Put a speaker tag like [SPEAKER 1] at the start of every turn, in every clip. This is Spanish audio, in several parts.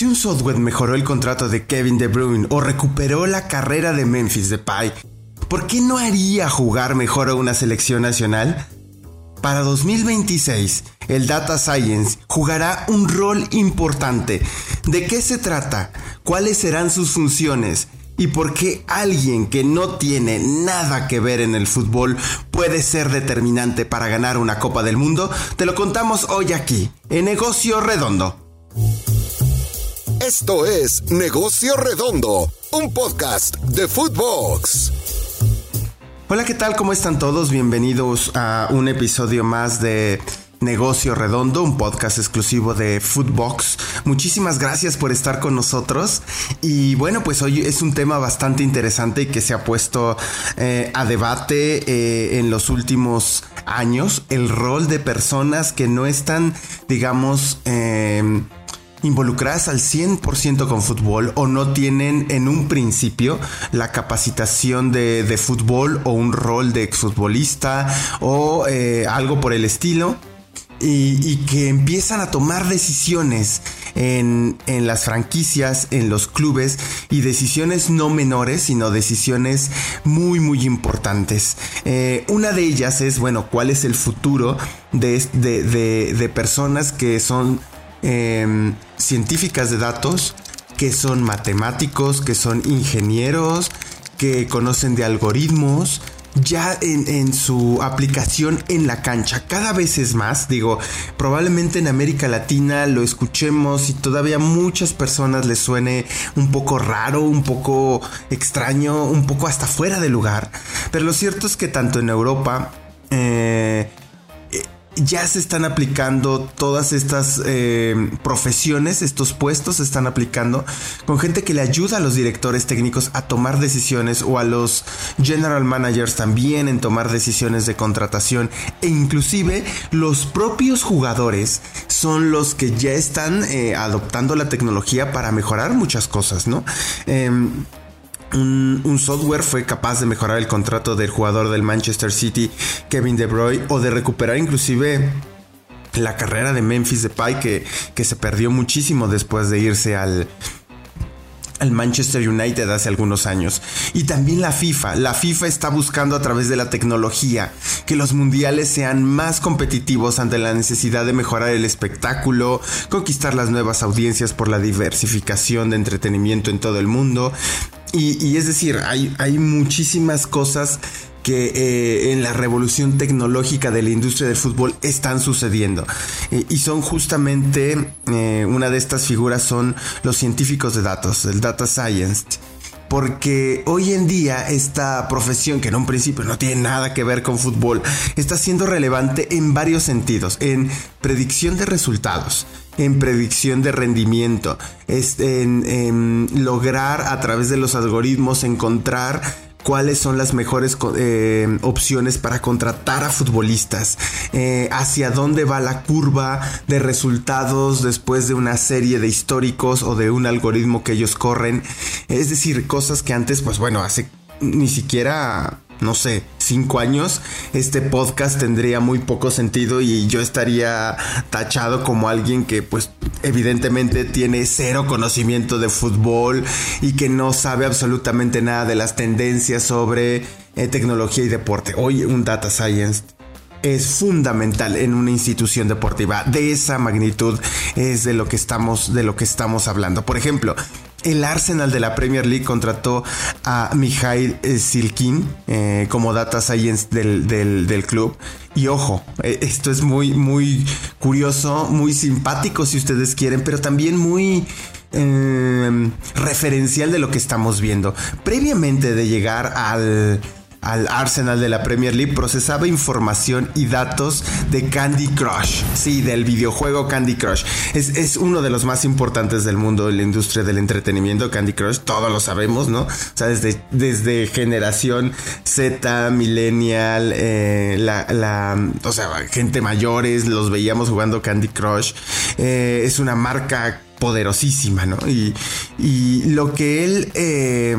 [SPEAKER 1] Si un software mejoró el contrato de Kevin De Bruyne o recuperó la carrera de Memphis Depay, ¿por qué no haría jugar mejor a una selección nacional? Para 2026, el Data Science jugará un rol importante. ¿De qué se trata? ¿Cuáles serán sus funciones? ¿Y por qué alguien que no tiene nada que ver en el fútbol puede ser determinante para ganar una Copa del Mundo? Te lo contamos hoy aquí, en Negocio Redondo.
[SPEAKER 2] Esto es Negocio Redondo, un podcast de Footbox.
[SPEAKER 1] Hola, ¿qué tal? ¿Cómo están todos? Bienvenidos a un episodio más de Negocio Redondo, un podcast exclusivo de Foodbox. Muchísimas gracias por estar con nosotros. Y bueno, pues hoy es un tema bastante interesante y que se ha puesto eh, a debate eh, en los últimos años. El rol de personas que no están, digamos, eh, involucradas al 100% con fútbol o no tienen en un principio la capacitación de, fútbol o un rol de exfutbolista o algo por el estilo y, que empiezan a tomar decisiones en, las franquicias, en los clubes y decisiones no menores, sino decisiones muy, muy importantes. Eh, una de ellas es, bueno, cuál es el futuro de, de, personas que son em, científicas de datos, que son matemáticos, que son ingenieros, que conocen de algoritmos, ya en, su aplicación en la cancha. Cada vez es más, digo, probablemente en América Latina lo escuchemos y todavía muchas personas les suene un poco raro, un poco extraño, un poco hasta fuera de lugar. Pero lo cierto es que tanto en Europa eh, ya se están aplicando todas estas eh, profesiones, estos puestos se están aplicando con gente que le ayuda a los directores técnicos a tomar decisiones o a los general managers también en tomar decisiones de contratación e inclusive los propios jugadores son los que ya están eh, adoptando la tecnología para mejorar muchas cosas, ¿no? Em, un, software fue capaz de mejorar el contrato del jugador del Manchester City, Kevin De Bruyne, o de recuperar inclusive la carrera de Memphis Depay que, que se perdió muchísimo después de irse al, al Manchester United hace algunos años. Y también la FIFA. La FIFA está buscando a través de la tecnología que los mundiales sean más competitivos ante la necesidad de mejorar el espectáculo, conquistar las nuevas audiencias por la diversificación de entretenimiento en todo el mundo y, es decir, hay, hay muchísimas cosas que eh, en la revolución tecnológica de la industria del fútbol están sucediendo. Y son justamente, eh, una de estas figuras son los científicos de datos, el data science. Porque hoy en día esta profesión, que en un principio no tiene nada que ver con fútbol, está siendo relevante en varios sentidos. En predicción de resultados, en predicción de rendimiento, en, lograr a través de los algoritmos encontrar cuáles son las mejores eh, opciones para contratar a futbolistas, eh, hacia dónde va la curva de resultados después de una serie de históricos o de un algoritmo que ellos corren. Es decir, cosas que antes, pues bueno, hace ni siquiera no sé, cinco años, este podcast tendría muy poco sentido y yo estaría tachado como alguien que pues evidentemente tiene cero conocimiento de fútbol y que no sabe absolutamente nada de las tendencias sobre eh, tecnología y deporte. Hoy un data science es fundamental en una institución deportiva de esa magnitud es de lo que estamos de lo que estamos hablando. Por ejemplo, el Arsenal de la Premier League contrató a Mikhail Silkin eh, como data science del, club. Y ojo, eh, esto es muy, muy curioso, muy simpático si ustedes quieren, pero también muy eh, referencial de lo que estamos viendo. Previamente de llegar al al Arsenal de la Premier League procesaba información y datos de Candy Crush. Sí, del videojuego Candy Crush. Es, uno de los más importantes del mundo de la industria del entretenimiento, Candy Crush. Todos lo sabemos, ¿no? O sea, desde, desde generación Z, millennial, eh, la, o sea, gente mayores, los veíamos jugando Candy Crush. Eh, es una marca poderosísima, ¿no? Y, y lo que él... Eh,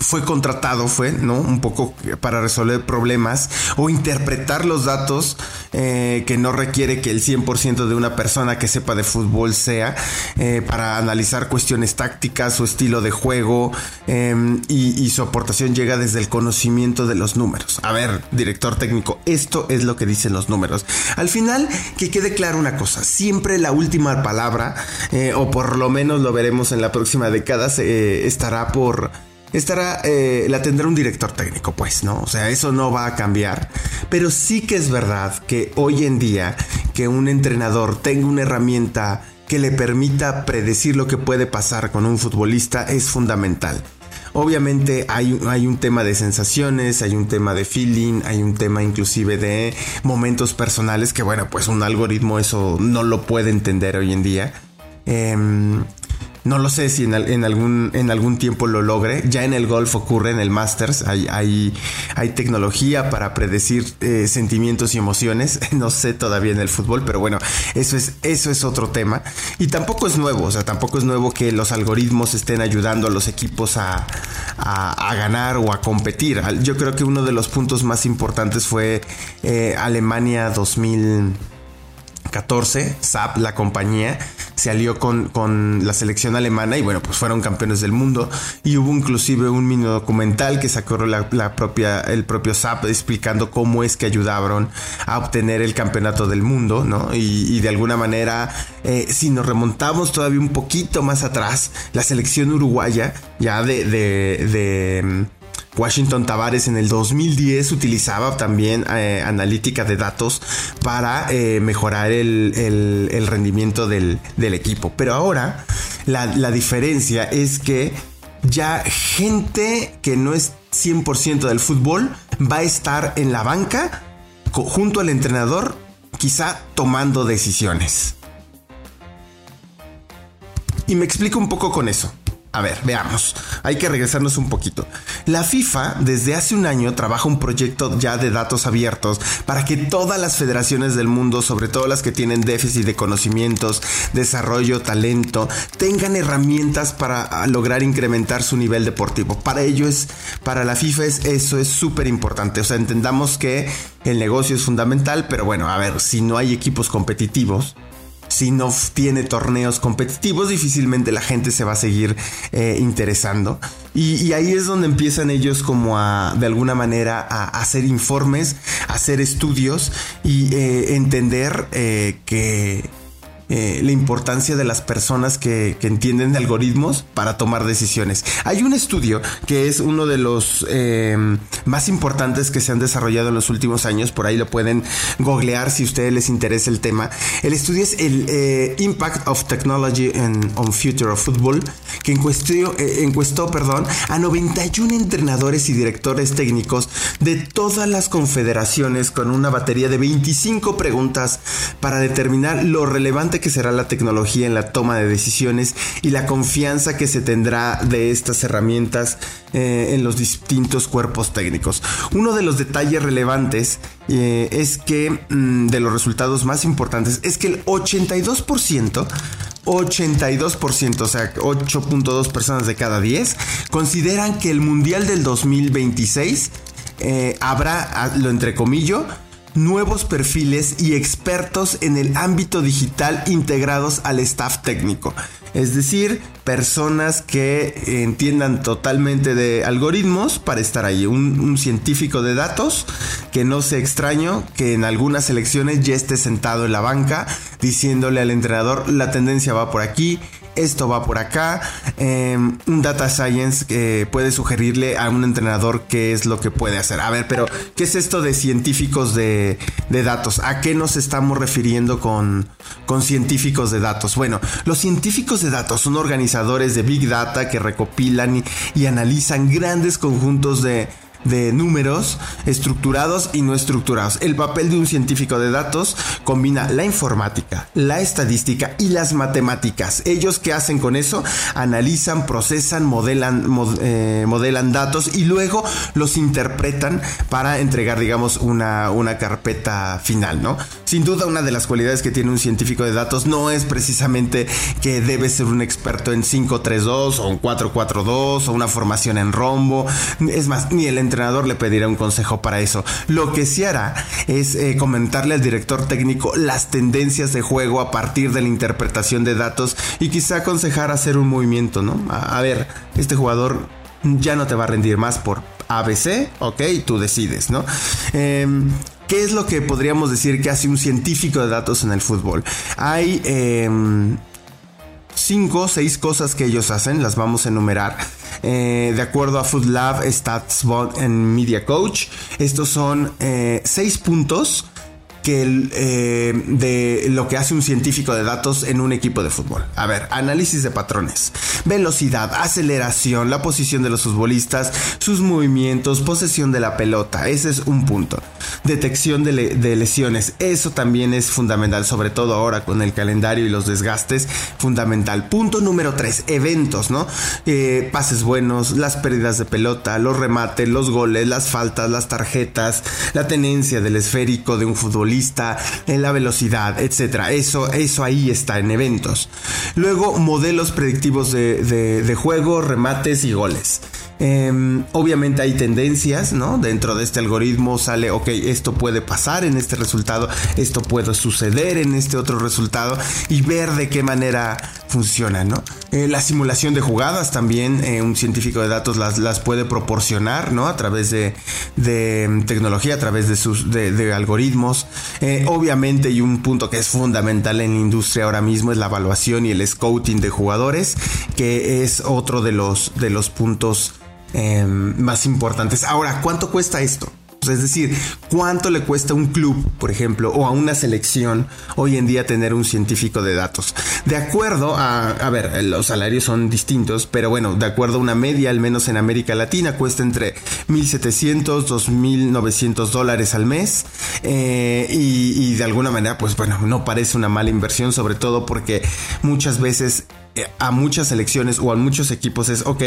[SPEAKER 1] fue contratado, fue, ¿no? Un poco para resolver problemas o interpretar los datos eh, que no requiere que el 100% de una persona que sepa de fútbol sea eh, para analizar cuestiones tácticas, su estilo de juego em, y, su aportación llega desde el conocimiento de los números. A ver, director técnico, esto es lo que dicen los números. Al final, que quede claro una cosa, siempre la última palabra, eh, o por lo menos lo veremos en la próxima década, estará por estará, eh, la tendrá un director técnico, pues, ¿no? O sea, eso no va a cambiar. Pero sí que es verdad que hoy en día que un entrenador tenga una herramienta que le permita predecir lo que puede pasar con un futbolista es fundamental. Obviamente hay, hay, un tema de sensaciones, hay un tema de feeling, hay un tema inclusive de momentos personales que bueno, pues un algoritmo eso no lo puede entender hoy en día. Em, no lo sé si en, algún, en algún tiempo lo logre. Ya en el golf ocurre, en el Masters, hay, hay, hay tecnología para predecir eh, sentimientos y emociones. No sé todavía en el fútbol, pero bueno, eso es, eso es otro tema. Y tampoco es nuevo, o sea, tampoco es nuevo que los algoritmos estén ayudando a los equipos a, a, ganar o a competir. Yo creo que uno de los puntos más importantes fue eh, Alemania 2000. 14, SAP, la compañía, se alió con, con, la selección alemana y bueno, pues fueron campeones del mundo. Y hubo inclusive un mini documental que sacó la, propia, el propio SAP explicando cómo es que ayudaron a obtener el campeonato del mundo, ¿no? Y, de alguna manera, eh, si nos remontamos todavía un poquito más atrás, la selección uruguaya, ya de, de Washington Tavares en el 2010 utilizaba también eh, analítica de datos para eh, mejorar el, rendimiento del, equipo. Pero ahora la, la diferencia es que ya gente que no es 100% del fútbol va a estar en la banca junto al entrenador, quizá tomando decisiones. Y me explico un poco con eso. A ver, veamos. Hay que regresarnos un poquito. La FIFA desde hace un año trabaja un proyecto ya de datos abiertos para que todas las federaciones del mundo, sobre todo las que tienen déficit de conocimientos, desarrollo, talento, tengan herramientas para ah, lograr incrementar su nivel deportivo. Para ello es, para la FIFA es, eso es súper importante. O sea, entendamos que el negocio es fundamental, pero bueno, a ver, si no hay equipos competitivos, si no tiene torneos competitivos, difícilmente la gente se va a seguir eh, interesando. Y, ahí es donde empiezan ellos como a, de alguna manera, a, hacer informes, a hacer estudios y eh, entender eh, que eh, la importancia de las personas que, entienden de algoritmos para tomar decisiones. Hay un estudio que es uno de los em, más importantes que se han desarrollado en los últimos años, por ahí lo pueden googlear si a ustedes les interesa el tema. El estudio es el eh, Impact of Technology on Future of Football, que encuestó, eh, encuestó perdón, a 91 entrenadores y directores técnicos de todas las confederaciones con una batería de 25 preguntas para determinar lo relevante que será la tecnología en la toma de decisiones y la confianza que se tendrá de estas herramientas eh, en los distintos cuerpos técnicos. Uno de los detalles relevantes eh, es que mm, de los resultados más importantes es que el 82% 82%, o sea, 8.2 personas de cada 10, consideran que el Mundial del 2026 eh, habrá, lo entrecomillo, nuevos perfiles y expertos en el ámbito digital integrados al staff técnico. Es decir, personas que entiendan totalmente de algoritmos para estar ahí. Un, científico de datos que no sea extraño que en algunas elecciones ya esté sentado en la banca diciéndole al entrenador la tendencia va por aquí, esto va por acá. Em, un data science que puede sugerirle a un entrenador qué es lo que puede hacer. A ver, pero ¿qué es esto de científicos de, datos? ¿A qué nos estamos refiriendo con, con científicos de datos? Bueno, los científicos de datos son organizadores de Big Data que recopilan y, analizan grandes conjuntos de de números estructurados y no estructurados. El papel de un científico de datos combina la informática, la estadística y las matemáticas. Ellos que hacen con eso analizan, procesan, modelan, eh, modelan datos y luego los interpretan para entregar, digamos, una, una carpeta final, ¿no? Sin duda, una de las cualidades que tiene un científico de datos no es precisamente que debe ser un experto en 532 o un 442 o una formación en rombo. Es más, ni el entrenador le pedirá un consejo para eso. Lo que sí hará es eh, comentarle al director técnico las tendencias de juego a partir de la interpretación de datos y quizá aconsejar hacer un movimiento, ¿no? A, ver, este jugador ya no te va a rendir más por ABC, ok, tú decides, ¿no? Em, ¿Qué es lo que podríamos decir que hace un científico de datos en el fútbol? Hay em, cinco o seis cosas que ellos hacen, las vamos a enumerar. Eh, de acuerdo a Food Lab, StatsBot en Media Coach, estos son eh, seis puntos eh, de lo que hace un científico de datos en un equipo de fútbol. A ver, análisis de patrones, velocidad, aceleración, la posición de los futbolistas, sus movimientos, posesión de la pelota, ese es un punto. Detección de, lesiones, eso también es fundamental, sobre todo ahora con el calendario y los desgastes, fundamental. Punto número 3, eventos, ¿no? Eh, pases buenos, las pérdidas de pelota, los remates, los goles, las faltas, las tarjetas, la tenencia del esférico de un futbolista en la velocidad, etcétera. Eso, eso ahí está en eventos. Luego, modelos predictivos de, de juego, remates y goles. Em, obviamente hay tendencias, ¿no? Dentro de este algoritmo sale, ok, esto puede pasar en este resultado, esto puede suceder en este otro resultado y ver de qué manera funciona, ¿no? Eh, la simulación de jugadas también, eh, un científico de datos las, las, puede proporcionar, ¿no? A través de, de tecnología, a través de sus de, algoritmos. Eh, obviamente, y un punto que es fundamental en la industria ahora mismo es la evaluación y el scouting de jugadores, que es otro de los, de los puntos Em, más importantes. Ahora, ¿cuánto cuesta esto? Es decir, ¿cuánto le cuesta a un club, por ejemplo, o a una selección hoy en día tener un científico de datos? De acuerdo a, a ver, los salarios son distintos, pero bueno, de acuerdo a una media, al menos en América Latina, cuesta entre 1.700, 2.900 dólares al mes. Eh, y, y de alguna manera, pues bueno, no parece una mala inversión, sobre todo porque muchas veces eh, a muchas selecciones o a muchos equipos es, ok,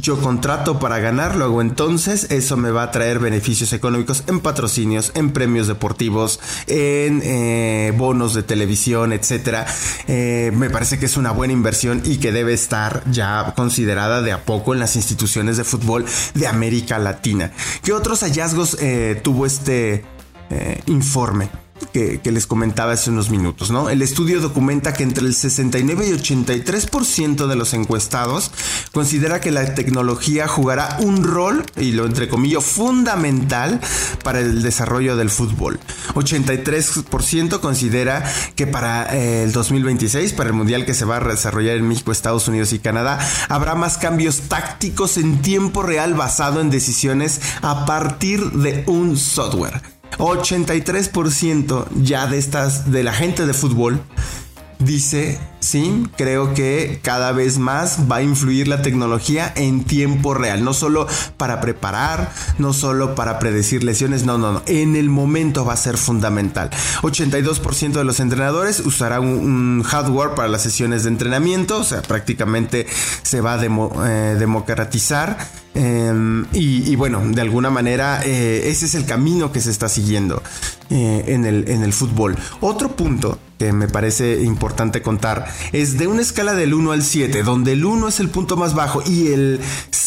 [SPEAKER 1] yo contrato para ganar, luego entonces eso me va a traer beneficios económicos en patrocinios, en premios deportivos, en eh, bonos de televisión, etcétera. Eh, me parece que es una buena inversión y que debe estar ya considerada de a poco en las instituciones de fútbol de América Latina. ¿Qué otros hallazgos eh, tuvo este informe? Que, les comentaba hace unos minutos, ¿no? El estudio documenta que entre el 69 y 83% de los encuestados considera que la tecnología jugará un rol, y lo entre comillas, fundamental para el desarrollo del fútbol. 83% considera que para eh, el 2026, para el mundial que se va a desarrollar en México, Estados Unidos y Canadá, habrá más cambios tácticos en tiempo real basado en decisiones a partir de un software. 83% ya de estas, de la gente de fútbol, dice, sí, creo que cada vez más va a influir la tecnología en tiempo real, no solo para preparar, no solo para predecir lesiones, no, no, no, en el momento va a ser fundamental. 82% de los entrenadores usarán un, hardware para las sesiones de entrenamiento, o sea, prácticamente se va a eh, democratizar Em, y, bueno, de alguna manera eh, ese es el camino que se está siguiendo eh, en, el, en el fútbol. Otro punto que me parece importante contar es de una escala del 1 al 7, donde el 1 es el punto más bajo y el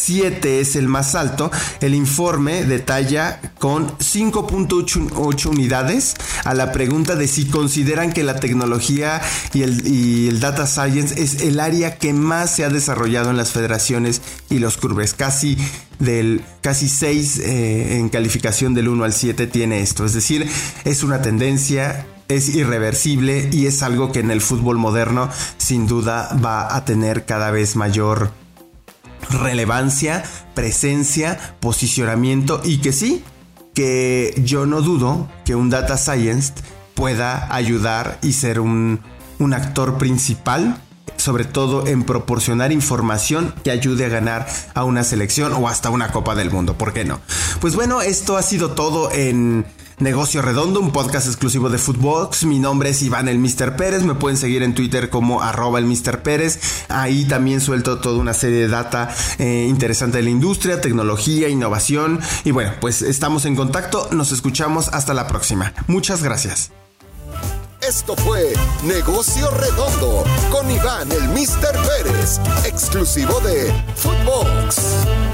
[SPEAKER 1] 7 es el más alto, el informe detalla con 5.8 unidades a la pregunta de si consideran que la tecnología y el, y el data science es el área que más se ha desarrollado en las federaciones y los clubes. Casi del casi 6 eh, en calificación del 1 al 7 tiene esto. Es decir, es una tendencia es irreversible y es algo que en el fútbol moderno sin duda va a tener cada vez mayor relevancia, presencia, posicionamiento y que sí, que yo no dudo que un data science pueda ayudar y ser un, un actor principal sobre todo en proporcionar información que ayude a ganar a una selección o hasta una Copa del Mundo, ¿por qué no? Pues bueno, esto ha sido todo en Negocio Redondo, un podcast exclusivo de Footbox. Mi nombre es Iván el Mr. Pérez. Me pueden seguir en Twitter como arroba el Mr. Pérez. Ahí también suelto toda una serie de data eh, interesante de la industria, tecnología, innovación. Y bueno, pues estamos en contacto. Nos escuchamos hasta la próxima. Muchas gracias.
[SPEAKER 2] Esto fue Negocio Redondo con Iván el Mr. Pérez, exclusivo de Footbox.